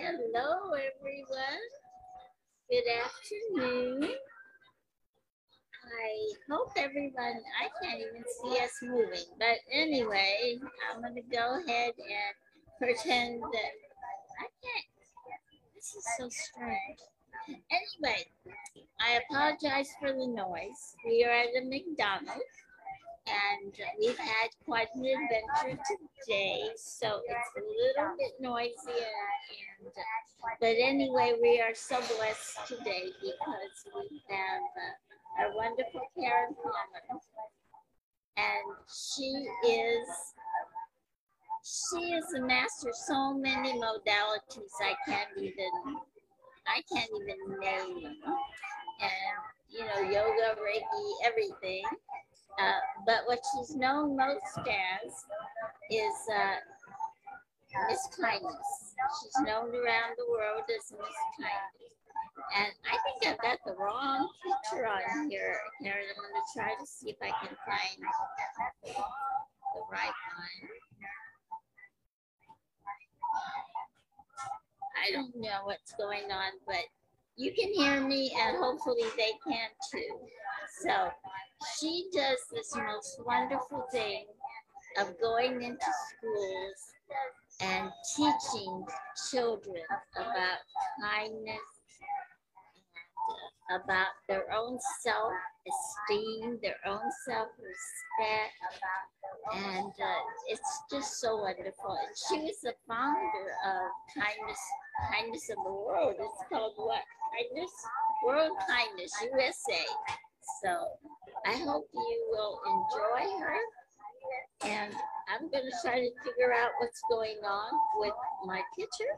Hello, everyone. Good afternoon. I hope everyone, I can't even see us moving, but anyway, I'm going to go ahead and pretend that I can't. This is so strange. Anyway, I apologize for the noise. We are at a McDonald's and we've had quite an adventure today, so it's a little bit noisy. And, but anyway, we are so blessed today because we have uh, our wonderful Karen and she is she is a master so many modalities I can't even I can't even name them. And you know, yoga, Reiki, everything. Uh, but what she's known most as is uh, Miss Kindness. She's known around the world as Miss Kindness. And I think I've got the wrong picture on here, Karen. I'm going to try to see if I can find the right one. I don't know what's going on, but you can hear me and hopefully they can too. So she does this most wonderful thing of going into schools and teaching children about kindness about their own self esteem, their own self respect. And uh, it's just so wonderful. And she was the founder of Kindness, Kindness of the World. It's called what? Kindness, World Kindness USA. So I hope you will enjoy her. And I'm going to try to figure out what's going on with my picture.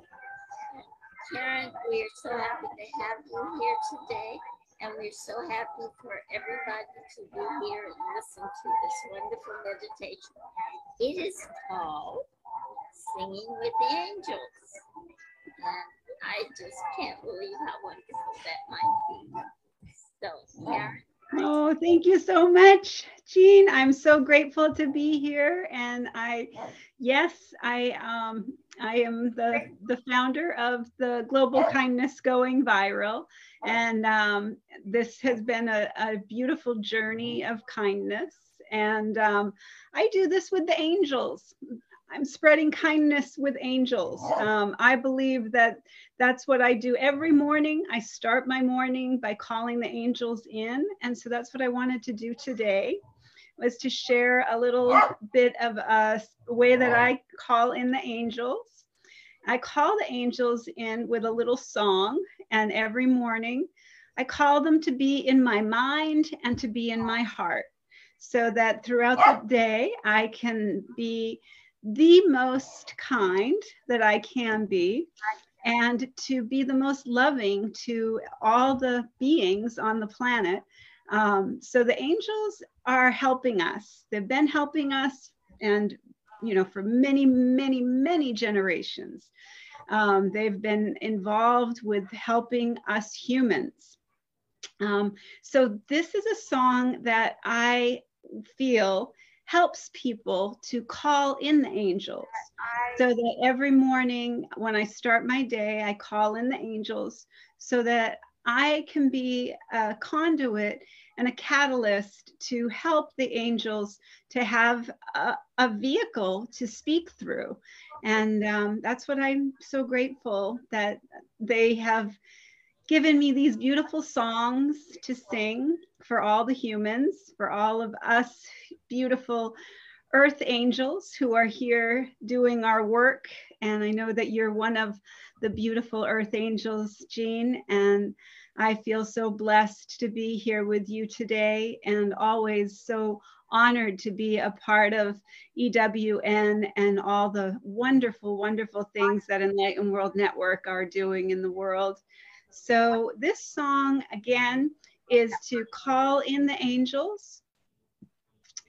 Karen, we are so happy to have you here today. And we're so happy for everybody to be here and listen to this wonderful meditation. It is called Singing with the Angels. And I just can't believe how wonderful that might be. So, Karen. Oh, thank you so much, Jean. I'm so grateful to be here. And I, yes, I, um, I am the the founder of the Global Kindness Going Viral, and um, this has been a, a, beautiful journey of kindness. And um, I do this with the angels. I'm spreading kindness with angels. Um, I believe that that's what I do every morning. I start my morning by calling the angels in. And so that's what I wanted to do today was to share a little bit of a way that I call in the angels. I call the angels in with a little song, and every morning I call them to be in my mind and to be in my heart so that throughout the day I can be the most kind that I can be and to be the most loving to all the beings on the planet. Um, so the angels are helping us. They've been helping us, and you know, for many, many, many generations. Um, they've been involved with helping us humans. Um, so this is a song that I feel helps people to call in the angels so that every morning when I start my day, I call in the angels so that I can be a conduit and a catalyst to help the angels to have a, a vehicle to speak through. And um, that's what I'm so grateful that they have given me these beautiful songs to sing for all the humans, for all of us beautiful earth angels who are here doing our work. And I know that you're one of the beautiful earth angels, Jean. And I feel so blessed to be here with you today and always so honored to be a part of EWN and all the wonderful, wonderful things that Enlightened World Network are doing in the world. So, this song again is to call in the angels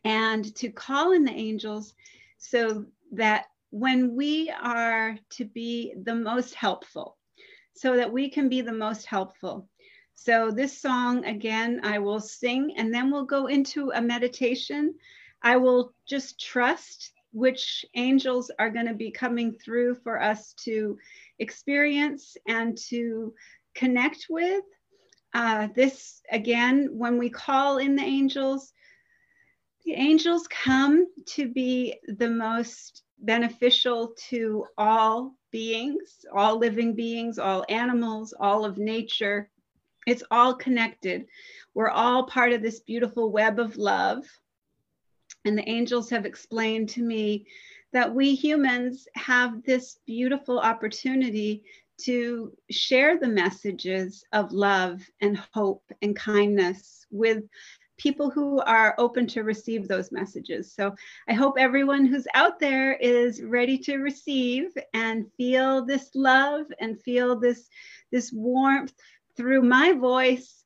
and to call in the angels so that when we are to be the most helpful, so that we can be the most helpful. So, this song again, I will sing and then we'll go into a meditation. I will just trust which angels are going to be coming through for us to experience and to connect with. Uh, this, again, when we call in the angels, the angels come to be the most beneficial to all beings, all living beings, all animals, all of nature. It's all connected. We're all part of this beautiful web of love. And the angels have explained to me that we humans have this beautiful opportunity to share the messages of love and hope and kindness with people who are open to receive those messages. So I hope everyone who's out there is ready to receive and feel this love and feel this, this warmth through my voice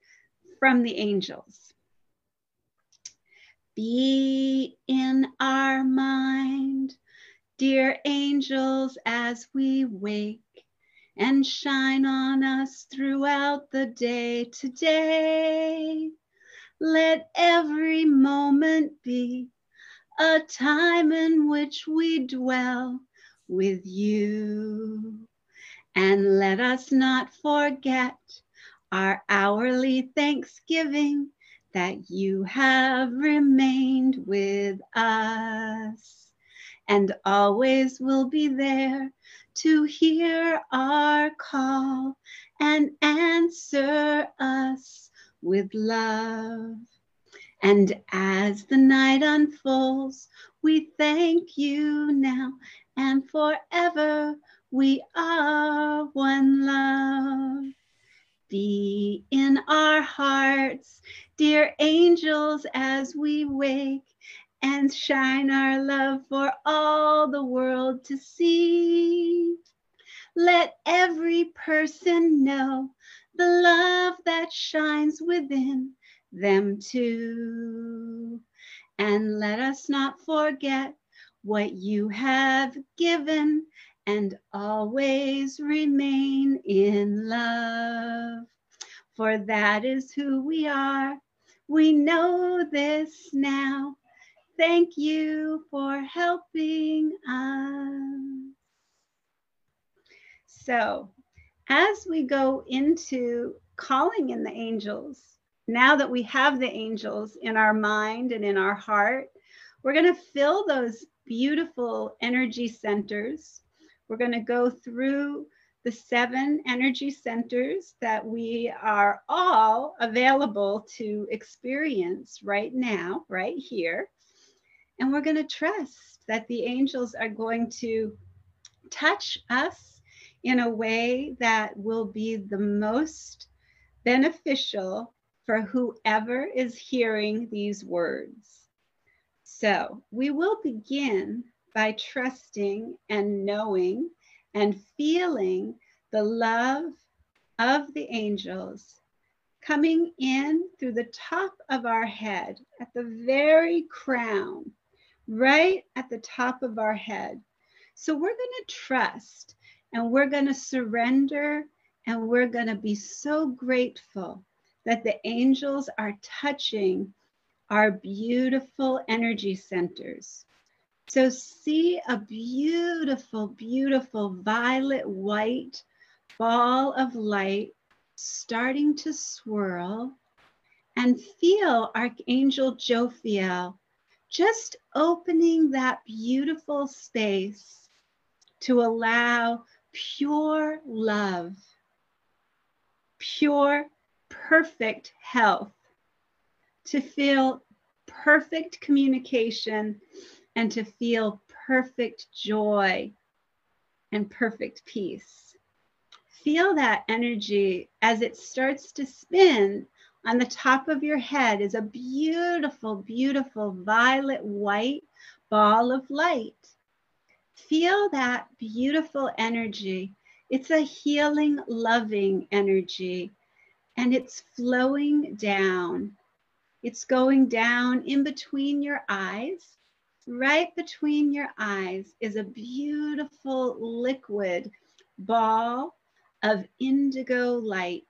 from the angels. Be in our mind, dear angels, as we wake and shine on us throughout the day today. Let every moment be a time in which we dwell with you. And let us not forget our hourly thanksgiving that you have remained with us and always will be there to hear our call and answer us with love. And as the night unfolds, we thank you now and forever. We are one love. Be in our hearts dear angels, as we wake and shine our love for all the world to see. Let every person know the love that shines within them too. And let us not forget what you have given and always remain in love. For that is who we are we know this now. Thank you for helping us. So, as we go into calling in the angels, now that we have the angels in our mind and in our heart, we're going to fill those beautiful energy centers. We're going to go through the seven energy centers that we are all available to experience right now, right here. And we're going to trust that the angels are going to touch us in a way that will be the most beneficial for whoever is hearing these words. So we will begin by trusting and knowing and feeling the love of the angels coming in through the top of our head at the very crown, right at the top of our head. So we're going to trust and we're going to surrender and we're going to be so grateful that the angels are touching our beautiful energy centers. So see a beautiful, beautiful violet white ball of light starting to swirl and feel Archangel Jophiel just opening that beautiful space to allow pure love, pure, perfect health, to feel perfect communication and to feel perfect joy and perfect peace. Feel that energy as it starts to spin on the top of your head is a beautiful, beautiful violet white ball of light. Feel that beautiful energy. It's a healing, loving energy, and it's flowing down. It's going down in between your eyes right between your eyes is a beautiful liquid ball of indigo light.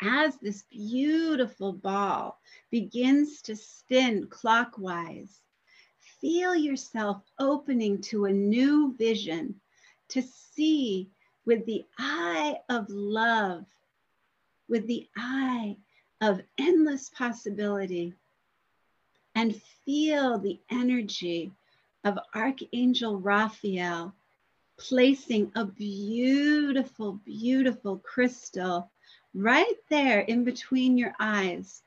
As this beautiful ball begins to spin clockwise, feel yourself opening to a new vision to see with the eye of love, with the eye of endless possibility, and feel the energy of Archangel Raphael placing a beautiful, beautiful crystal right there in between your eyes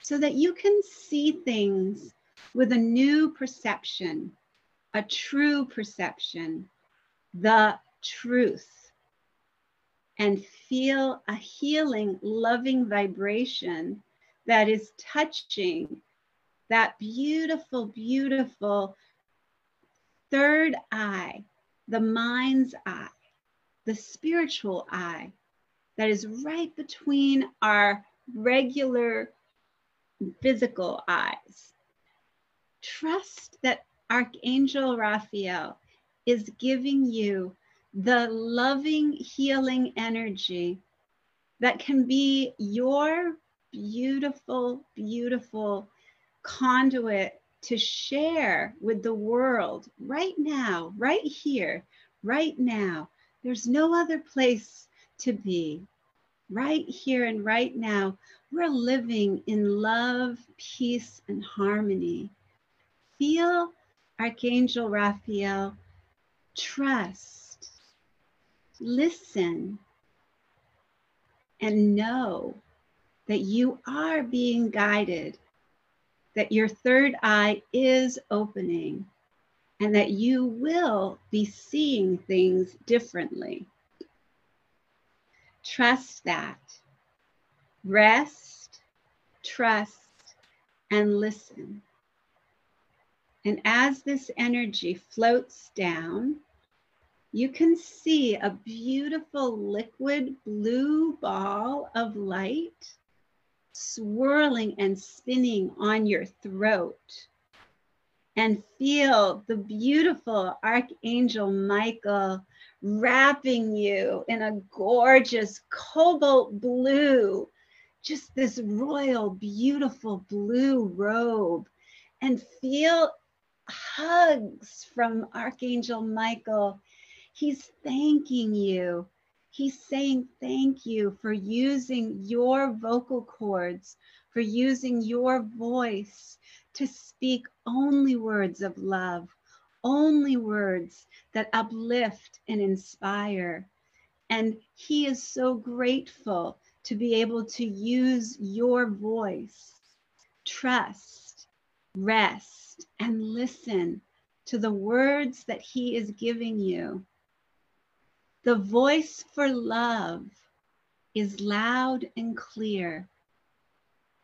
so that you can see things with a new perception, a true perception, the truth, and feel a healing, loving vibration that is touching that beautiful, beautiful third eye, the mind's eye, the spiritual eye that is right between our regular physical eyes. Trust that Archangel Raphael is giving you the loving, healing energy that can be your beautiful, beautiful conduit to share with the world right now, right here, right now. There's no other place to be. Right here and right now, we're living in love, peace, and harmony. Feel Archangel Raphael, trust, listen, and know that you are being guided, that your third eye is opening, and that you will be seeing things differently. Trust that. Rest, trust, and listen. And as this energy floats down, you can see a beautiful liquid blue ball of light swirling and spinning on your throat. And feel the beautiful Archangel Michael wrapping you in a gorgeous cobalt blue, just this royal, beautiful blue robe, and feel hugs from Archangel Michael. He's thanking you. He's saying thank you for using your vocal cords, for using your voice to speak only words of love, only words that uplift and inspire. And he is so grateful to be able to use your voice. Trust, rest, and listen to the words that he is giving you. The voice for love is loud and clear,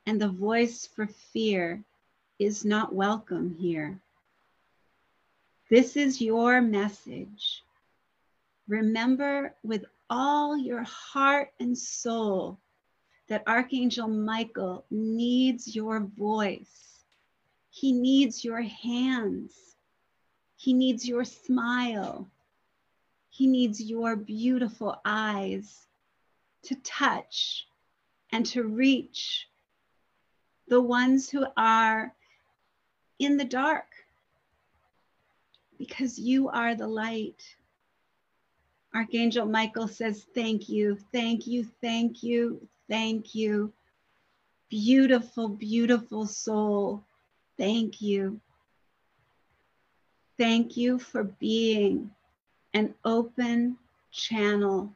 and the voice for fear is not welcome here. This is your message. Remember with all your heart and soul that Archangel Michael needs your voice. He needs your hands. He needs your smile. He needs your beautiful eyes to touch and to reach the ones who are in the dark because you are the light. Archangel Michael says, Thank you, thank you, thank you, thank you. Beautiful, beautiful soul, thank you. Thank you for being an open channel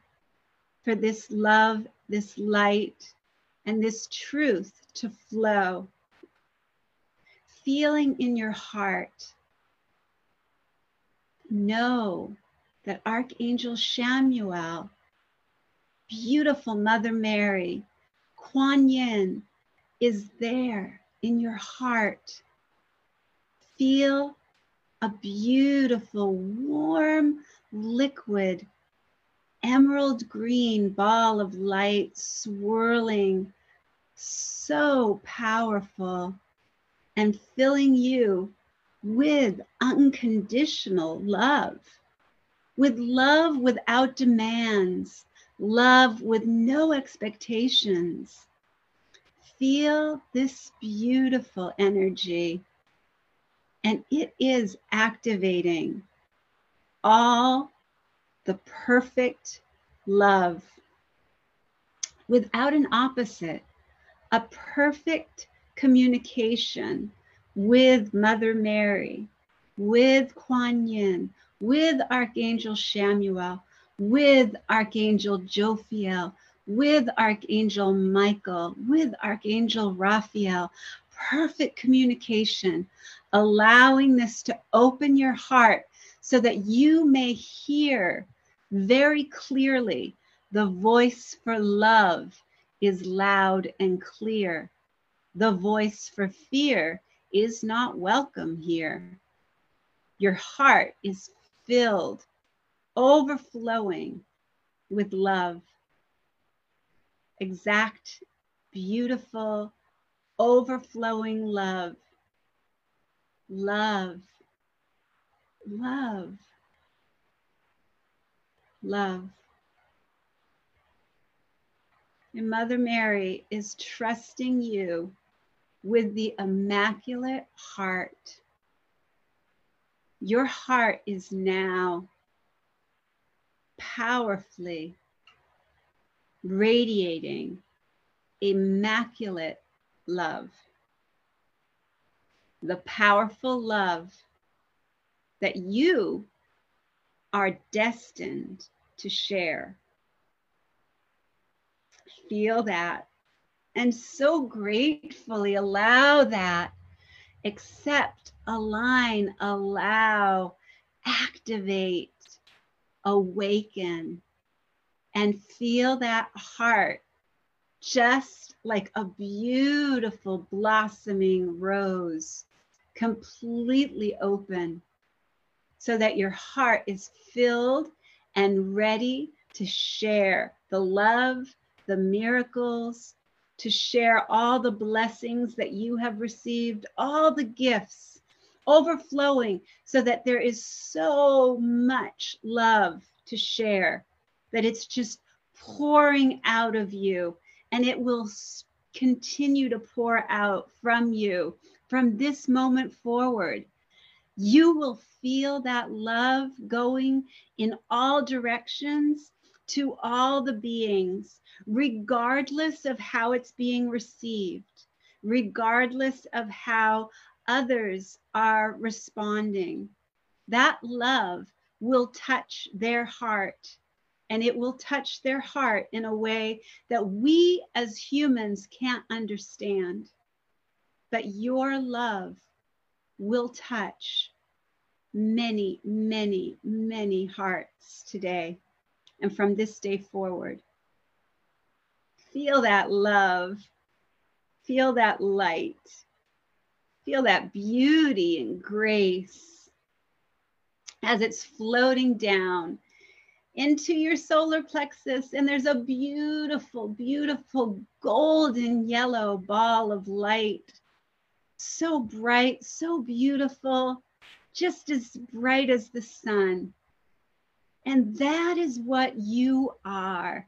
for this love, this light, and this truth to flow. Feeling in your heart know that Archangel Chamuel, beautiful Mother Mary, Kuan Yin is there in your heart. Feel a beautiful, warm, liquid, emerald green ball of light swirling, so powerful, and filling you with unconditional love, with love without demands, love with no expectations. Feel this beautiful energy. And it is activating all the perfect love without an opposite, a perfect communication with Mother Mary, with Kuan Yin, with Archangel Chamuel, with Archangel Jophiel, with Archangel Michael, with Archangel Raphael. Perfect communication, allowing this to open your heart so that you may hear very clearly the voice for love is loud and clear. The voice for fear is not welcome here. Your heart is filled, overflowing with love. Exact, beautiful, overflowing love. Love. Love. Love. And Mother Mary is trusting you with the immaculate heart. Your heart is now powerfully radiating immaculate love. The powerful love that you are destined to share. Feel that and so gratefully allow that, accept, align, allow, activate, awaken, and feel that heart just like a beautiful blossoming rose, completely open, so that your heart is filled and ready to share the love, the miracles, to share all the blessings that you have received, all the gifts overflowing, so that there is so much love to share that it's just pouring out of you and it will continue to pour out from you from this moment forward. You will feel that love going in all directions to all the beings regardless of how it's being received, regardless of how others are responding. That love will touch their heart and it will touch their heart in a way that we as humans can't understand. But your love will touch many, many, many hearts today and from this day forward. Feel that love. Feel that light. Feel that beauty and grace as it's floating down into your solar plexus. And there's a beautiful, beautiful golden yellow ball of light. So bright, so beautiful, just as bright as the sun. And that is what you are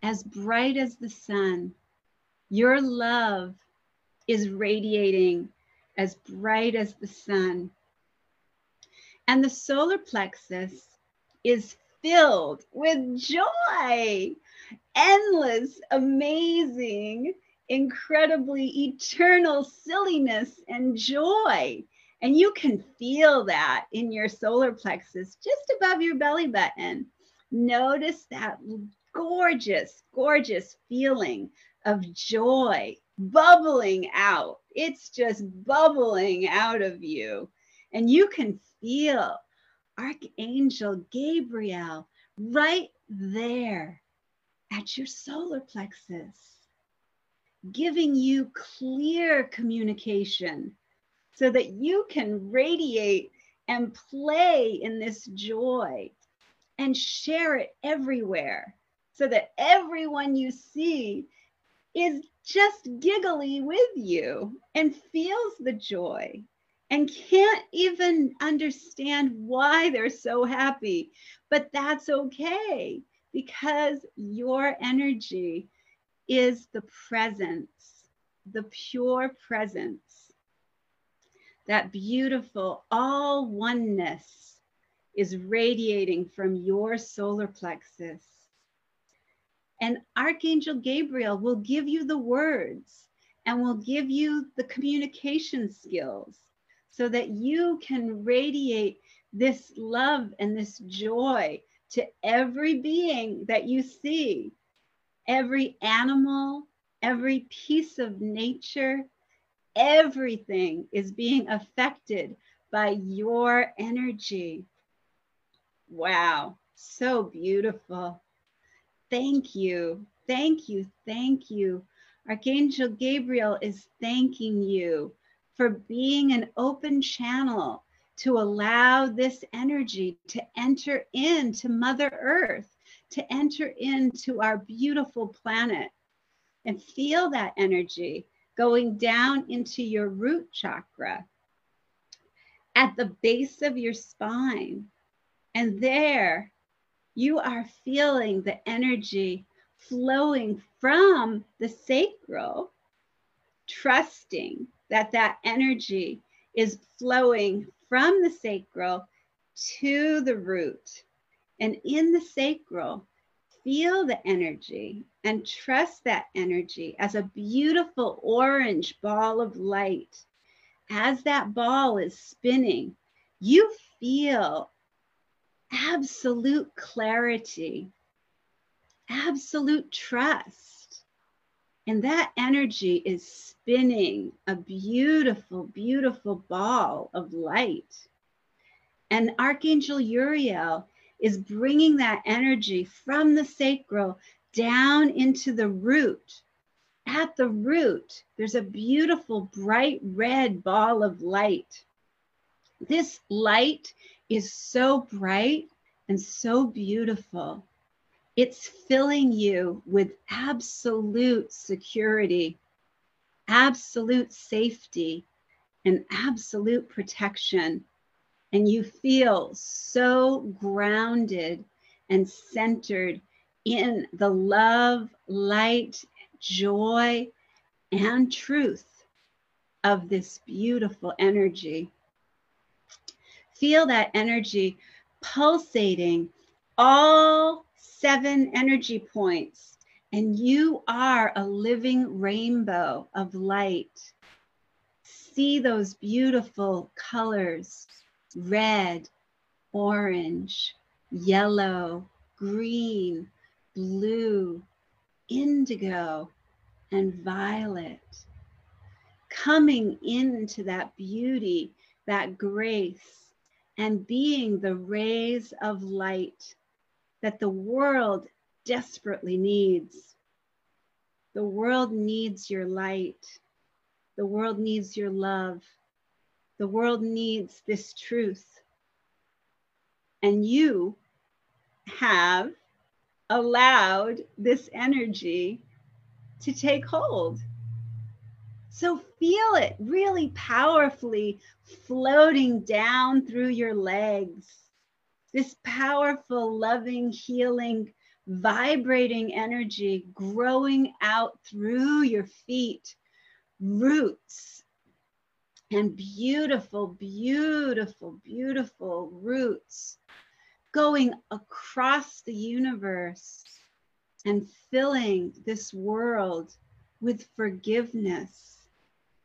as bright as the sun. Your love is radiating as bright as the sun. And the solar plexus is filled with joy, endless, amazing, incredibly eternal silliness and joy. And you can feel that in your solar plexus just above your belly button. Notice that gorgeous, gorgeous feeling of joy bubbling out. It's just bubbling out of you. And you can feel Archangel Gabriel right there at your solar plexus, giving you clear communication so that you can radiate and play in this joy and share it everywhere so that everyone you see is just giggly with you and feels the joy and can't even understand why they're so happy. But that's okay because your energy is the presence, the pure presence. that beautiful all oneness is radiating from your solar plexus. And Archangel Gabriel will give you the words and will give you the communication skills so that you can radiate this love and this joy to every being that you see, every animal, every piece of nature, everything is being affected by your energy. Wow, so beautiful. Thank you, thank you, thank you. Archangel Gabriel is thanking you for being an open channel to allow this energy to enter into Mother Earth, to enter into our beautiful planet. And feel that energy going down into your root chakra at the base of your spine. And there you are feeling the energy flowing from the sacral, trusting that that energy is flowing from the sacral to the root. And in the sacral, feel the energy and trust that energy as a beautiful orange ball of light. As that ball is spinning, you feel absolute clarity, absolute trust. And that energy is spinning a beautiful, beautiful ball of light. And Archangel Uriel is bringing that energy from the sacral down into the root. At the root, there's a beautiful bright red ball of light. This light is so bright and so beautiful. It's filling you with absolute security, absolute safety, and absolute protection and you feel so grounded and centered in the love, light, joy, and truth of this beautiful energy. Feel that energy pulsating all seven energy points, and you are a living rainbow of light. See those beautiful colors red, orange, yellow, green, blue, indigo, and violet. Coming into that beauty, that grace, and being the rays of light that the world desperately needs. The world needs your light. The world needs your love. The world needs this truth. And you have allowed this energy to take hold. So feel it really powerfully floating down through your legs. This powerful, loving, healing, vibrating energy growing out through your feet, roots and beautiful, beautiful, beautiful roots going across the universe and filling this world with forgiveness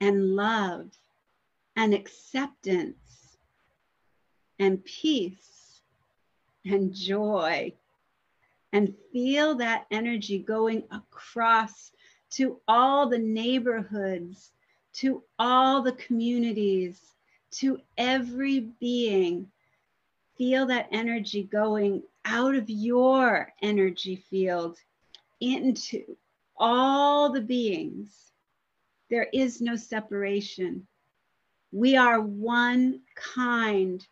and love and acceptance and peace and joy. And feel that energy going across to all the neighborhoods to all the communities, to every being. Feel that energy going out of your energy field into all the beings. There is no separation. We are one kind,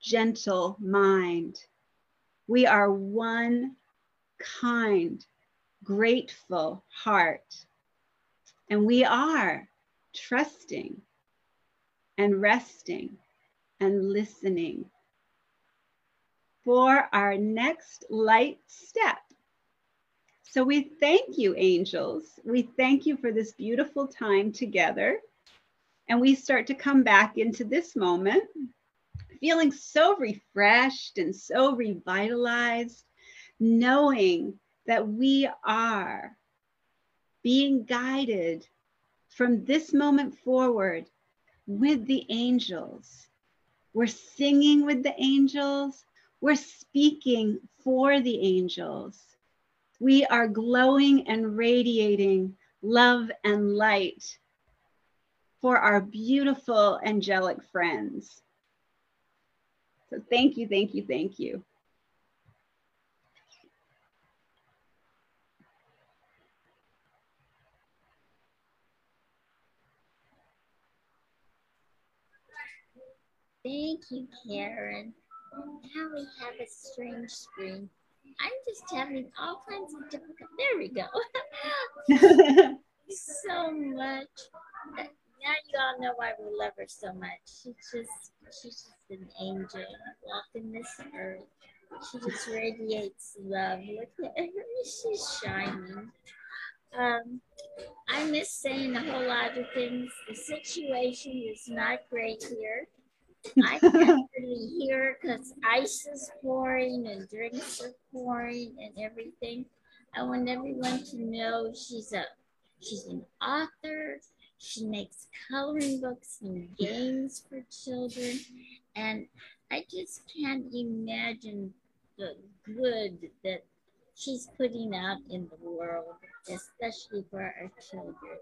gentle mind. We are one kind, grateful heart. And we are trusting and resting and listening for our next light step. So we thank you, angels. We thank you for this beautiful time together. And we start to come back into this moment, feeling so refreshed and so revitalized, knowing that we are being guided from this moment forward with the angels. We're singing with the angels. We're speaking for the angels. We are glowing and radiating love and light for our beautiful angelic friends. So thank you, thank you, thank you. Thank you, Karen. Now we have a strange screen. I'm just having all kinds of difficult. There we go. so much. Now you all know why we love her so much. She's just, she's just an angel walking this earth. She just radiates love. Look at her. She's shining. Um, I miss saying a whole lot of things. The situation is not great here. I can't really hear because ice is pouring and drinks are pouring and everything. I want everyone to know she's a she's an author. She makes coloring books and games for children. And I just can't imagine the good that she's putting out in the world, especially for our children.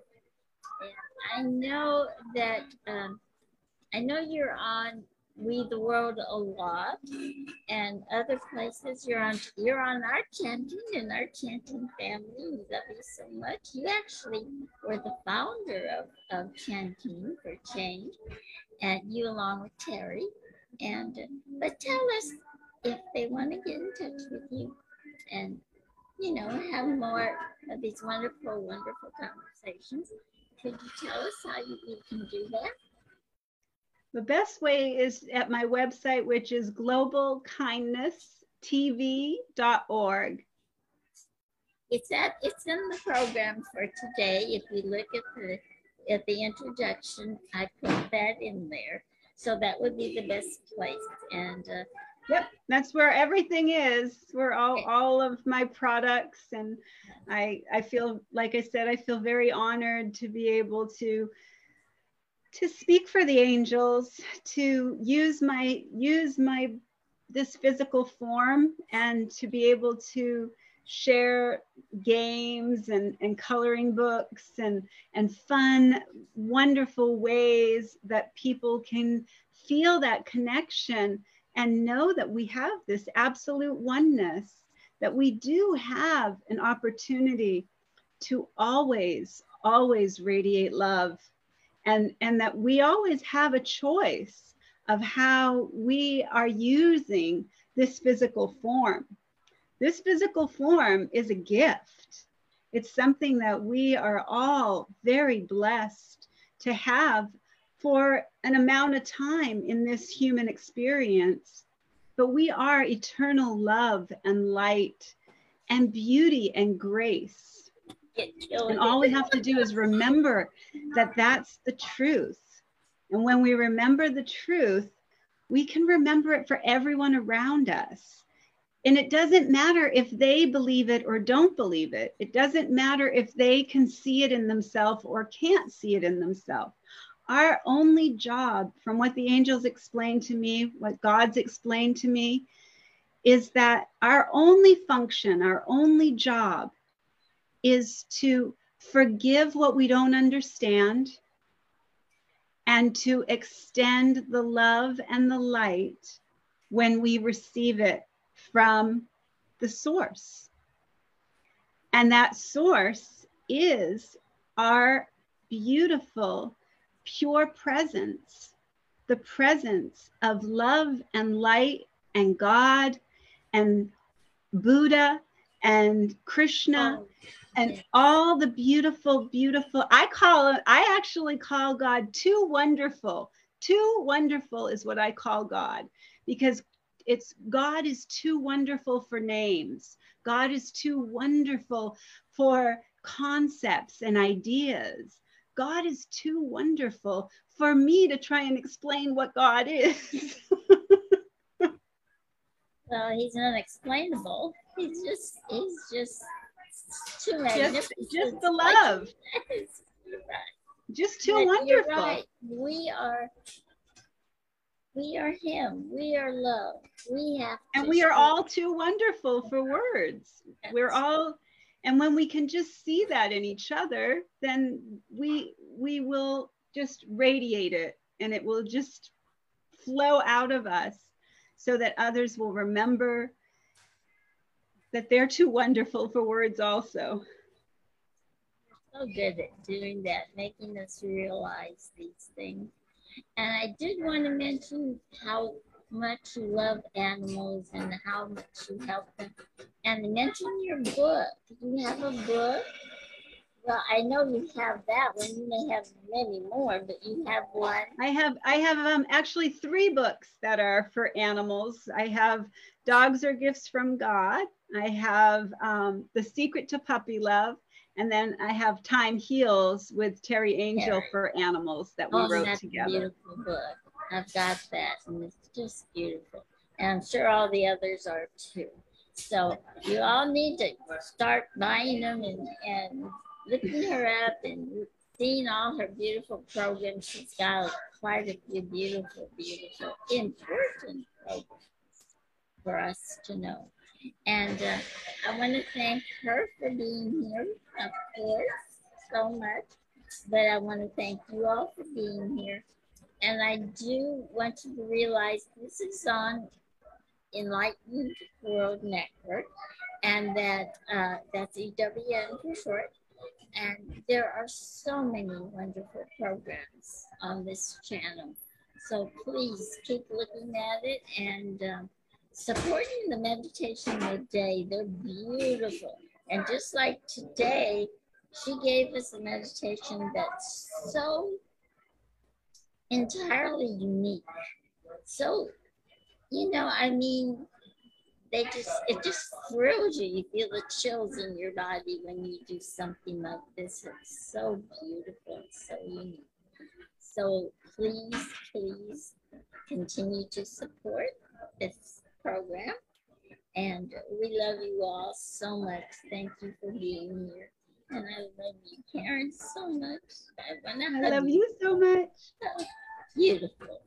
And I know that um, I know you're on We the World a lot and other places. You're on you're on our chanting and our chanting family. We love you so much. You actually were the founder of, of chanting for change, and you along with Terry. And but tell us if they want to get in touch with you and you know have more of these wonderful, wonderful conversations. Could you tell us how you, you can do that? The best way is at my website, which is globalkindnesstv.org. It's at it's in the program for today. If you look at the at the introduction, I put that in there. So that would be the best place. And uh, Yep, that's where everything is. Where all all of my products and I I feel like I said I feel very honored to be able to to speak for the angels, to use my use my this physical form and to be able to share games and, and coloring books and, and fun, wonderful ways that people can feel that connection and know that we have this absolute oneness, that we do have an opportunity to always, always radiate love and and that we always have a choice of how we are using this physical form. This physical form is a gift. It's something that we are all very blessed to have for an amount of time in this human experience. But we are eternal love and light and beauty and grace and all we have to do is remember that that's the truth. And when we remember the truth, we can remember it for everyone around us. And it doesn't matter if they believe it or don't believe it. It doesn't matter if they can see it in themselves or can't see it in themselves. Our only job, from what the angels explained to me, what God's explained to me, is that our only function, our only job is to forgive what we don't understand and to extend the love and the light when we receive it from the source. And that source is our beautiful, pure presence, the presence of love and light and God and Buddha and Krishna oh and all the beautiful, beautiful. I call it, I actually call God too wonderful. Too wonderful is what I call God because it's God is too wonderful for names. God is too wonderful for concepts and ideas. God is too wonderful for me to try and explain what God is. well, he's unexplainable. He's just, he's just too magnificent. Just, just the love. Just too but wonderful. Right. We are we are him. We are love. We have And we are all too wonderful for words. We're all and when we can just see that in each other, then we we will just radiate it and it will just flow out of us so that others will remember that they're too wonderful for words also. So good at doing that, making us realize these things. And I did want to mention how much you love animals and how much you help them. And mention your book. Do you have a book. Well, I know you have that one. You may have many more, but you have one. I have I have um actually three books that are for animals. I have Dogs Are Gifts from God. I have um, The Secret to Puppy Love, and then I have Time Heals with Terry Angel Terry. for animals that we oh, wrote that's together. A beautiful book. I've got that, and it's just beautiful. And I'm sure all the others are too. So you all need to start buying them and, and looking her up and seeing all her beautiful programs. She's got quite a few beautiful, beautiful, important programs for us to know. And uh, I want to thank her for being here, of course, so much. But I want to thank you all for being here. And I do want you to realize this is on Enlightened World Network, and that uh, that's EWN for short. And there are so many wonderful programs on this channel. So please keep looking at it and um, supporting the meditation the day. They're beautiful. And just like today, she gave us a meditation that's so entirely unique. So, you know, I mean, they just, it just thrills you. You feel the chills in your body when you do something like this. It's so beautiful, so unique. So please, please continue to support this program. And we love you all so much. Thank you for being here. And I love you, Karen, so much. I, I love you. you so much. Oh, beautiful.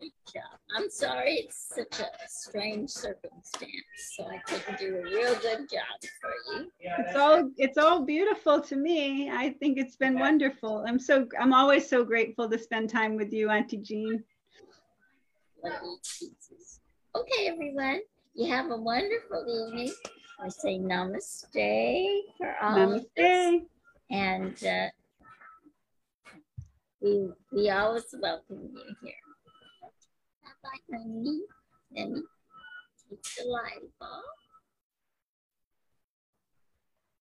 Good job. I'm sorry it's such a strange circumstance, so I couldn't do a real good job for you. It's all it's all beautiful to me. I think it's been wonderful. I'm so I'm always so grateful to spend time with you, Auntie Jean. Okay, everyone. You have a wonderful evening. I say namaste for all namaste. And uh, we, we always welcome you here. Bye-bye, honey. Let me take the light off.